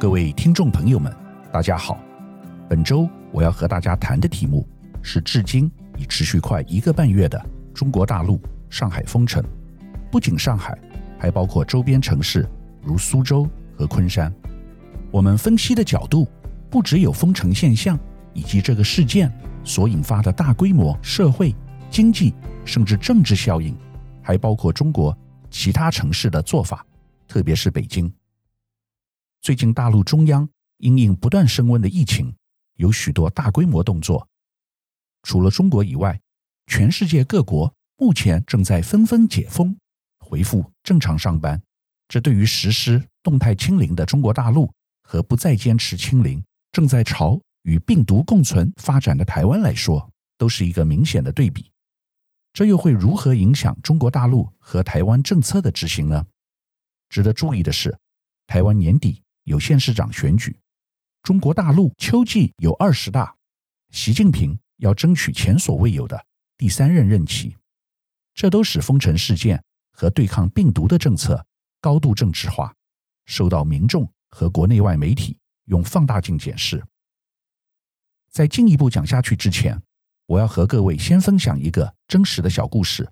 各位听众朋友们，大家好。本周我要和大家谈的题目是：至今已持续快一个半月的中国大陆上海封城。不仅上海，还包括周边城市如苏州和昆山。我们分析的角度不只有封城现象以及这个事件所引发的大规模社会、经济甚至政治效应，还包括中国其他城市的做法，特别是北京。最近，大陆中央因应不断升温的疫情，有许多大规模动作。除了中国以外，全世界各国目前正在纷纷解封，恢复正常上班。这对于实施动态清零的中国大陆和不再坚持清零、正在朝与病毒共存发展的台湾来说，都是一个明显的对比。这又会如何影响中国大陆和台湾政策的执行呢？值得注意的是，台湾年底。有县市长选举，中国大陆秋季有二十大，习近平要争取前所未有的第三任任期，这都使封城事件和对抗病毒的政策高度政治化，受到民众和国内外媒体用放大镜检视。在进一步讲下去之前，我要和各位先分享一个真实的小故事，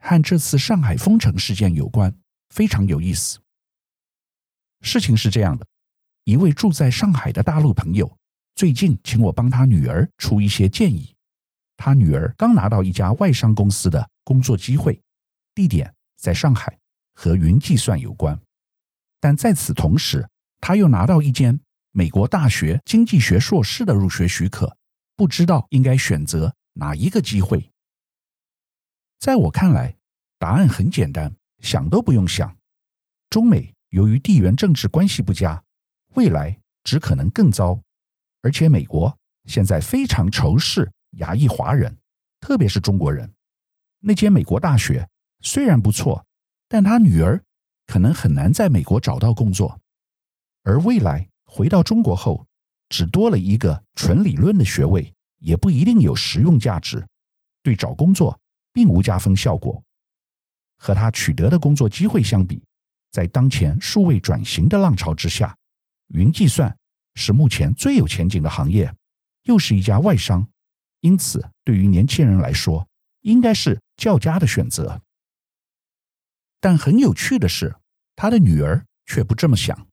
和这次上海封城事件有关，非常有意思。事情是这样的，一位住在上海的大陆朋友最近请我帮他女儿出一些建议。他女儿刚拿到一家外商公司的工作机会，地点在上海，和云计算有关。但在此同时，他又拿到一间美国大学经济学硕士的入学许可，不知道应该选择哪一个机会。在我看来，答案很简单，想都不用想，中美。由于地缘政治关系不佳，未来只可能更糟。而且美国现在非常仇视亚裔华人，特别是中国人。那间美国大学虽然不错，但他女儿可能很难在美国找到工作。而未来回到中国后，只多了一个纯理论的学位，也不一定有实用价值，对找工作并无加分效果。和他取得的工作机会相比，在当前数位转型的浪潮之下，云计算是目前最有前景的行业，又是一家外商，因此对于年轻人来说，应该是较佳的选择。但很有趣的是，他的女儿却不这么想。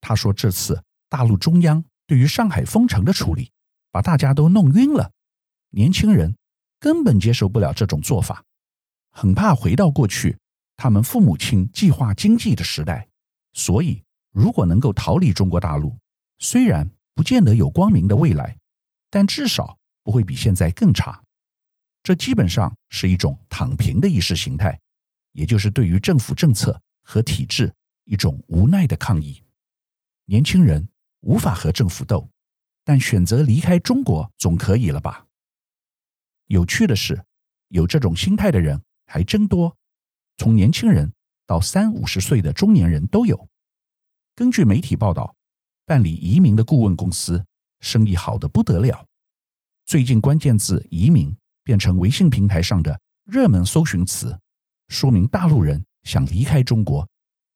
他说：“这次大陆中央对于上海封城的处理，把大家都弄晕了，年轻人根本接受不了这种做法，很怕回到过去。”他们父母亲计划经济的时代，所以如果能够逃离中国大陆，虽然不见得有光明的未来，但至少不会比现在更差。这基本上是一种躺平的意识形态，也就是对于政府政策和体制一种无奈的抗议。年轻人无法和政府斗，但选择离开中国总可以了吧？有趣的是，有这种心态的人还真多。从年轻人到三五十岁的中年人都有。根据媒体报道，办理移民的顾问公司生意好得不得了。最近关键字“移民”变成微信平台上的热门搜寻词，说明大陆人想离开中国，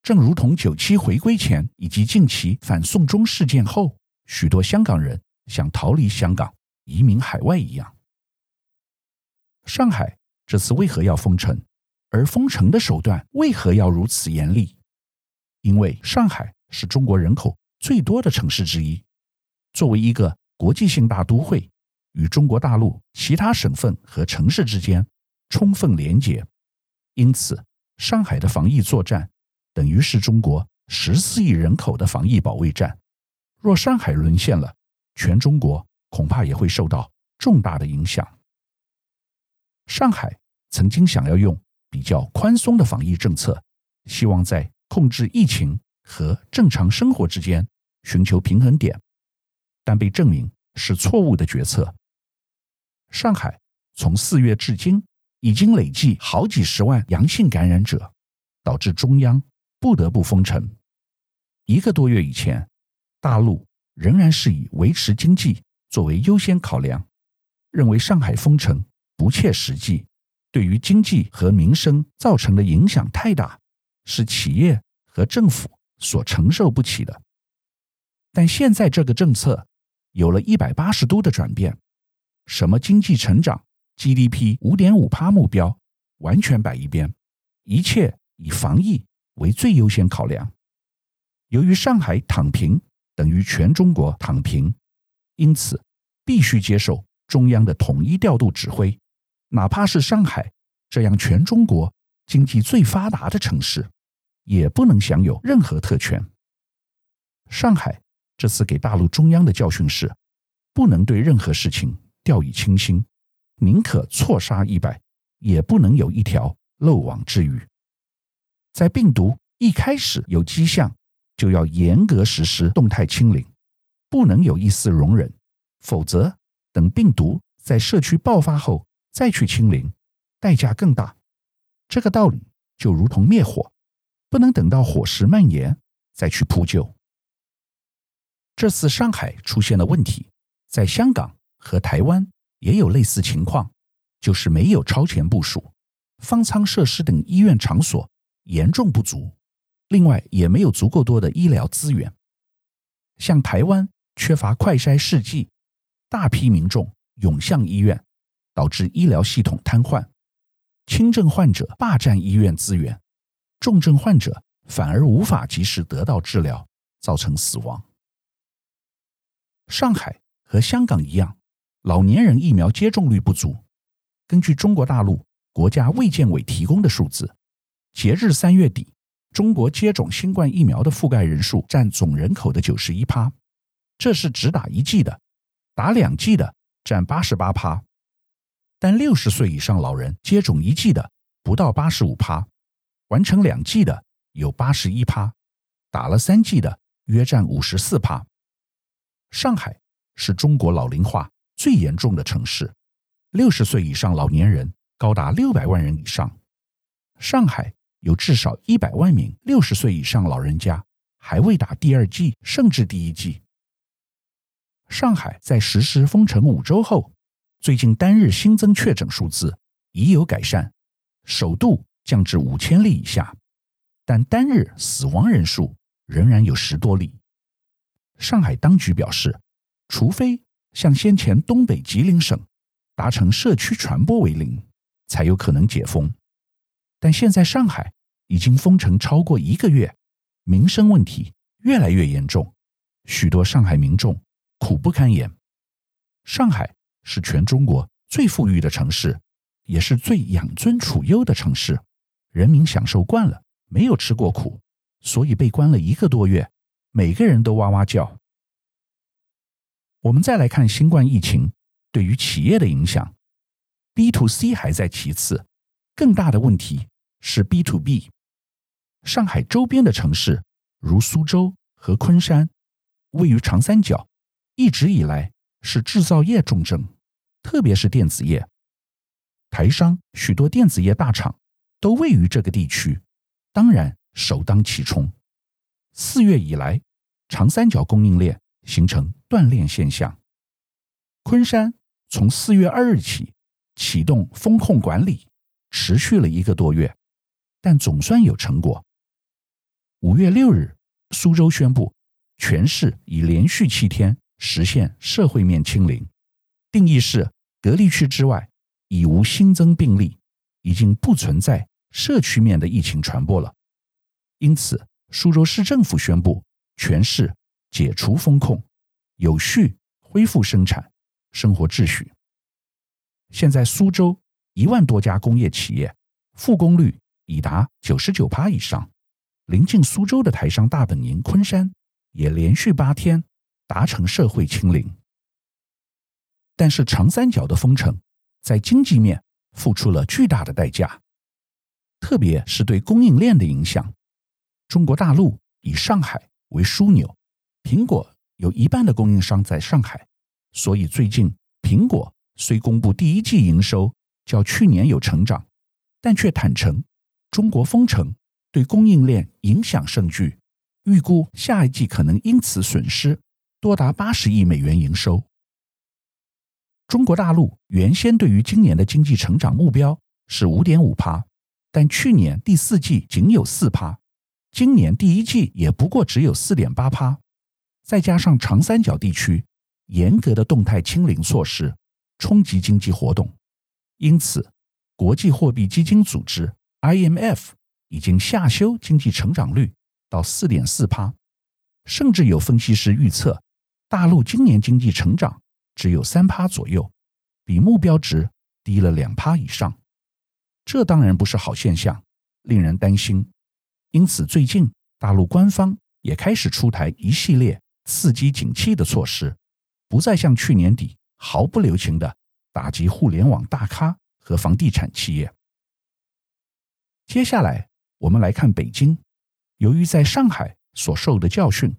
正如同九七回归前以及近期反送中事件后，许多香港人想逃离香港移民海外一样。上海这次为何要封城？而封城的手段为何要如此严厉？因为上海是中国人口最多的城市之一，作为一个国际性大都会，与中国大陆其他省份和城市之间充分连接，因此上海的防疫作战等于是中国十四亿人口的防疫保卫战。若上海沦陷了，全中国恐怕也会受到重大的影响。上海曾经想要用。比较宽松的防疫政策，希望在控制疫情和正常生活之间寻求平衡点，但被证明是错误的决策。上海从四月至今已经累计好几十万阳性感染者，导致中央不得不封城。一个多月以前，大陆仍然是以维持经济作为优先考量，认为上海封城不切实际。对于经济和民生造成的影响太大，是企业和政府所承受不起的。但现在这个政策有了一百八十度的转变，什么经济成长、GDP 五点五趴目标完全摆一边，一切以防疫为最优先考量。由于上海躺平等于全中国躺平，因此必须接受中央的统一调度指挥，哪怕是上海这样全中国经济最发达的城市，也不能享有任何特权。上海这次给大陆中央的教训是，不能对任何事情掉以轻心，宁可错杀一百，也不能有一条漏网之鱼。在病毒一开始有迹象，就要严格实施动态清零，不能有一丝容忍，否则等病毒在社区爆发后再去清零，代价更大。这个道理就如同灭火，不能等到火势蔓延再去扑救。这次上海出现了问题，在香港和台湾也有类似情况，就是没有超前部署，方舱设施等医院场所严重不足。另外，也没有足够多的医疗资源。像台湾缺乏快筛试剂，大批民众涌向医院，导致医疗系统瘫痪。轻症患者霸占医院资源，重症患者反而无法及时得到治疗，造成死亡。上海和香港一样，老年人疫苗接种率不足。根据中国大陆国家卫健委提供的数字，截至三月底。中国接种新冠疫苗的覆盖人数占总人口的九十一趴，这是只打一剂的，打两剂的占八十八趴，但六十岁以上老人接种一剂的不到八十五趴，完成两剂的有八十一趴，打了三剂的约占五十四趴。上海是中国老龄化最严重的城市，六十岁以上老年人高达六百万人以上，上海。有至少一百万名六十岁以上老人家还未打第二剂，甚至第一剂。上海在实施封城五周后，最近单日新增确诊数字已有改善，首度降至五千例以下，但单日死亡人数仍然有十多例。上海当局表示，除非像先前东北吉林省达成社区传播为零，才有可能解封。但现在上海已经封城超过一个月，民生问题越来越严重，许多上海民众苦不堪言。上海是全中国最富裕的城市，也是最养尊处优的城市，人民享受惯了，没有吃过苦，所以被关了一个多月，每个人都哇哇叫。我们再来看新冠疫情对于企业的影响，B to C 还在其次，更大的问题。是 B to B，上海周边的城市如苏州和昆山，位于长三角，一直以来是制造业重镇，特别是电子业。台商许多电子业大厂都位于这个地区，当然首当其冲。四月以来，长三角供应链形成断链现象。昆山从四月二日起启动风控管理，持续了一个多月。但总算有成果。五月六日，苏州宣布，全市已连续七天实现社会面清零，定义是隔离区之外已无新增病例，已经不存在社区面的疫情传播了。因此，苏州市政府宣布全市解除封控，有序恢复生产生活秩序。现在，苏州一万多家工业企业复工率。已达九十九趴以上，临近苏州的台商大本营昆山也连续八天达成社会清零。但是长三角的封城在经济面付出了巨大的代价，特别是对供应链的影响。中国大陆以上海为枢纽，苹果有一半的供应商在上海，所以最近苹果虽公布第一季营收较去年有成长，但却坦承。中国封城对供应链影响甚巨，预估下一季可能因此损失多达八十亿美元营收。中国大陆原先对于今年的经济成长目标是五点五趴，但去年第四季仅有四趴，今年第一季也不过只有四点八趴。再加上长三角地区严格的动态清零措施，冲击经济活动，因此国际货币基金组织 IMF 已经下修经济成长率到四点四趴，甚至有分析师预测，大陆今年经济成长只有三趴左右，比目标值低了两趴以上。这当然不是好现象，令人担心。因此，最近大陆官方也开始出台一系列刺激景气的措施，不再像去年底毫不留情的打击互联网大咖和房地产企业。接下来，我们来看北京。由于在上海所受的教训，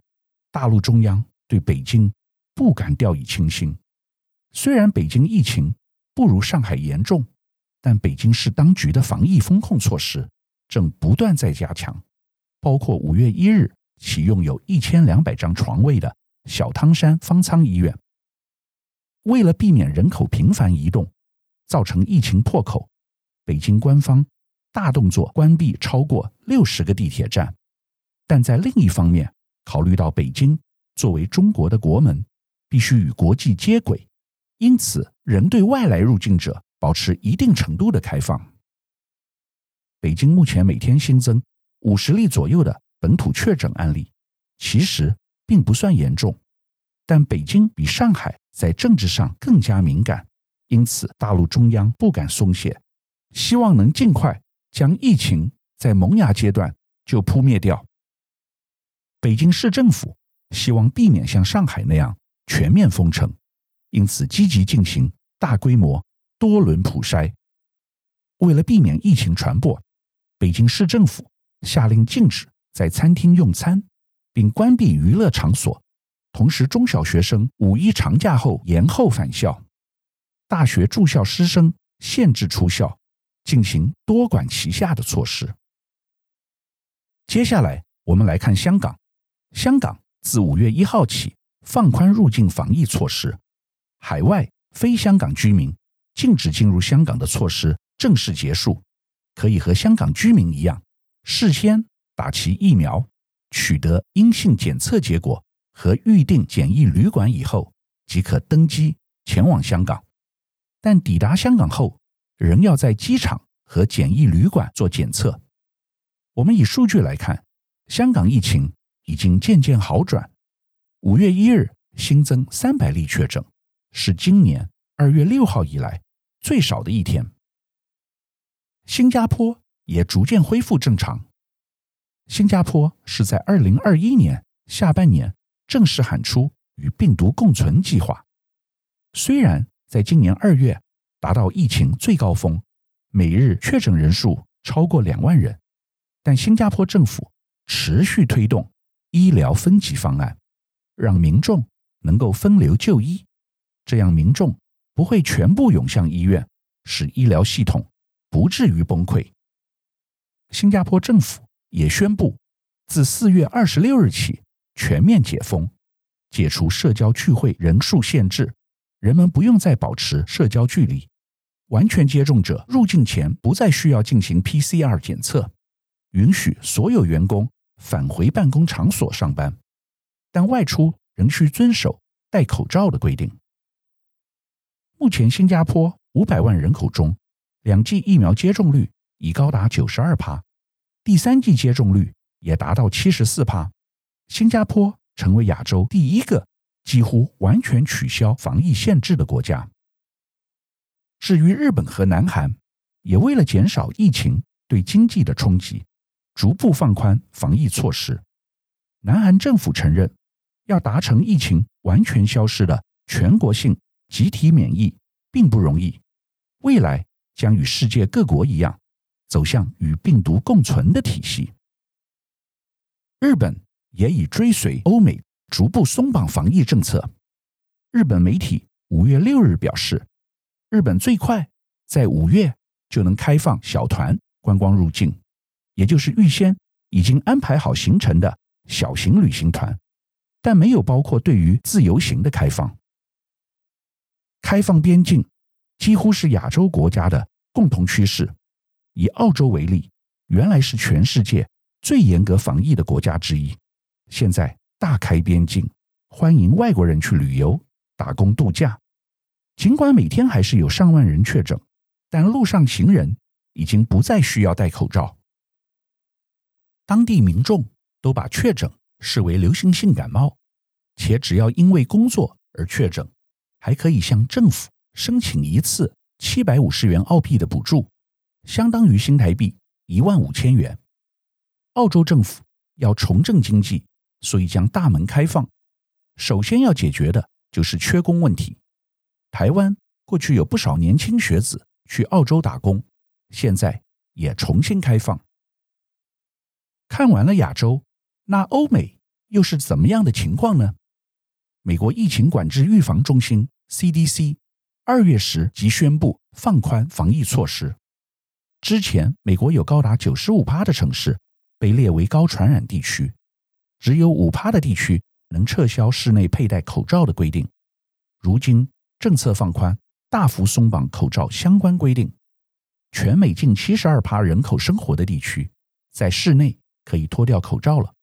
大陆中央对北京不敢掉以轻心。虽然北京疫情不如上海严重。但北京市当局的防疫风控措施正不断在加强，包括五月一日启用有一千两百张床位的小汤山方舱医院。为了避免人口频繁移动造成疫情破口，北京官方大动作关闭超过六十个地铁站。但在另一方面，考虑到北京作为中国的国门，必须与国际接轨，因此仍对外来入境者。保持一定程度的开放。北京目前每天新增五十例左右的本土确诊案例，其实并不算严重。但北京比上海在政治上更加敏感，因此大陆中央不敢松懈，希望能尽快将疫情在萌芽阶段就扑灭掉。北京市政府希望避免像上海那样全面封城，因此积极进行大规模。多轮普筛，为了避免疫情传播，北京市政府下令禁止在餐厅用餐，并关闭娱乐场所。同时，中小学生五一长假后延后返校，大学住校师生限制出校，进行多管齐下的措施。接下来，我们来看香港。香港自五月一号起放宽入境防疫措施，海外非香港居民。禁止进入香港的措施正式结束，可以和香港居民一样，事先打齐疫苗，取得阴性检测结果和预定检疫旅馆以后，即可登机前往香港。但抵达香港后，仍要在机场和检疫旅馆做检测。我们以数据来看，香港疫情已经渐渐好转。五月一日新增三百例确诊，是今年。二月六号以来最少的一天，新加坡也逐渐恢复正常。新加坡是在二零二一年下半年正式喊出与病毒共存计划。虽然在今年二月达到疫情最高峰，每日确诊人数超过两万人，但新加坡政府持续推动医疗分级方案，让民众能够分流就医，这样民众。不会全部涌向医院，使医疗系统不至于崩溃。新加坡政府也宣布，自四月二十六日起全面解封，解除社交聚会人数限制，人们不用再保持社交距离。完全接种者入境前不再需要进行 PCR 检测，允许所有员工返回办公场所上班，但外出仍需遵守戴口罩的规定。目前，新加坡五百万人口中，两剂疫苗接种率已高达九十二趴，第三剂接种率也达到七十四趴。新加坡成为亚洲第一个几乎完全取消防疫限制的国家。至于日本和南韩，也为了减少疫情对经济的冲击，逐步放宽防疫措施。南韩政府承认，要达成疫情完全消失的全国性。集体免疫并不容易，未来将与世界各国一样，走向与病毒共存的体系。日本也已追随欧美，逐步松绑防疫政策。日本媒体五月六日表示，日本最快在五月就能开放小团观光入境，也就是预先已经安排好行程的小型旅行团，但没有包括对于自由行的开放。开放边境几乎是亚洲国家的共同趋势。以澳洲为例，原来是全世界最严格防疫的国家之一，现在大开边境，欢迎外国人去旅游、打工度假。尽管每天还是有上万人确诊，但路上行人已经不再需要戴口罩。当地民众都把确诊视为流行性感冒，且只要因为工作而确诊，还可以向政府申请一次七百五十元澳币的补助，相当于新台币一万五千元。澳洲政府要重振经济，所以将大门开放。首先要解决的就是缺工问题。台湾过去有不少年轻学子去澳洲打工，现在也重新开放。看完了亚洲，那欧美又是怎么样的情况呢？美国疫情管制预防中心 CDC 二月时即宣布放宽防疫措施。之前，美国有高达九十五趴的城市被列为高传染地区，只有五趴的地区能撤销室内佩戴口罩的规定。如今政策放宽，大幅松绑口罩相关规定，全美近七十二趴人口生活的地区，在室内可以脱掉口罩了。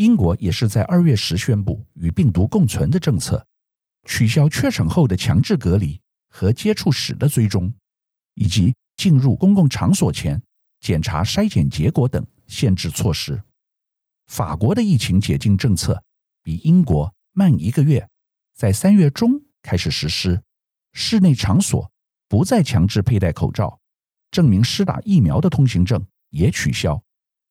英国也是在二月时宣布与病毒共存的政策，取消确诊后的强制隔离和接触史的追踪，以及进入公共场所前检查筛检结果等限制措施。法国的疫情解禁政策比英国慢一个月，在三月中开始实施，室内场所不再强制佩戴口罩，证明施打疫苗的通行证也取消，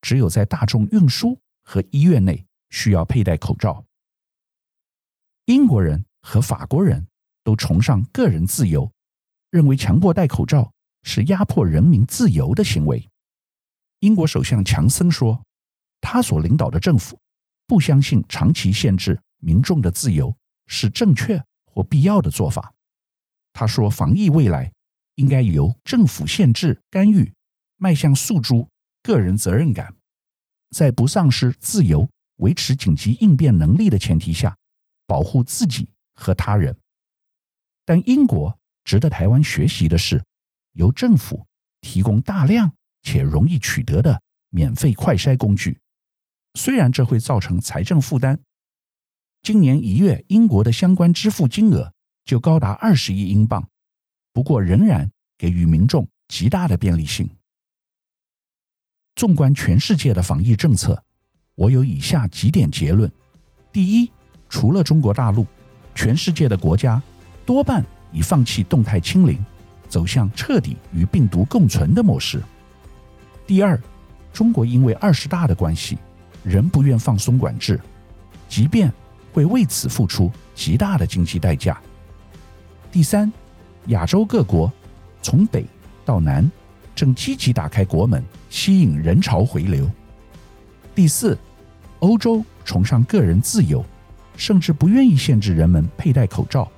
只有在大众运输和医院内需要佩戴口罩。英国人和法国人都崇尚个人自由，认为强迫戴口罩是压迫人民自由的行为。英国首相强森说，他所领导的政府不相信长期限制民众的自由是正确或必要的做法。他说，防疫未来应该由政府限制干预，迈向诉诸个人责任感。在不丧失自由、维持紧急应变能力的前提下，保护自己和他人。但英国值得台湾学习的是，由政府提供大量且容易取得的免费快筛工具。虽然这会造成财政负担，今年一月英国的相关支付金额就高达二十亿英镑，不过仍然给予民众极大的便利性。纵观全世界的防疫政策，我有以下几点结论：第一，除了中国大陆，全世界的国家多半已放弃动态清零，走向彻底与病毒共存的模式。第二，中国因为二十大的关系，仍不愿放松管制，即便会为此付出极大的经济代价。第三，亚洲各国从北到南。正积极打开国门，吸引人潮回流。第四，欧洲崇尚个人自由，甚至不愿意限制人们佩戴口罩。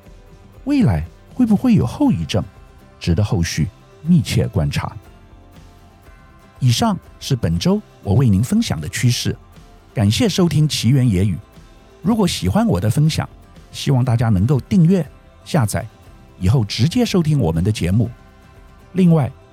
未来会不会有后遗症，值得后续密切观察。以上是本周我为您分享的趋势，感谢收听奇缘野语。如果喜欢我的分享，希望大家能够订阅、下载，以后直接收听我们的节目。另外，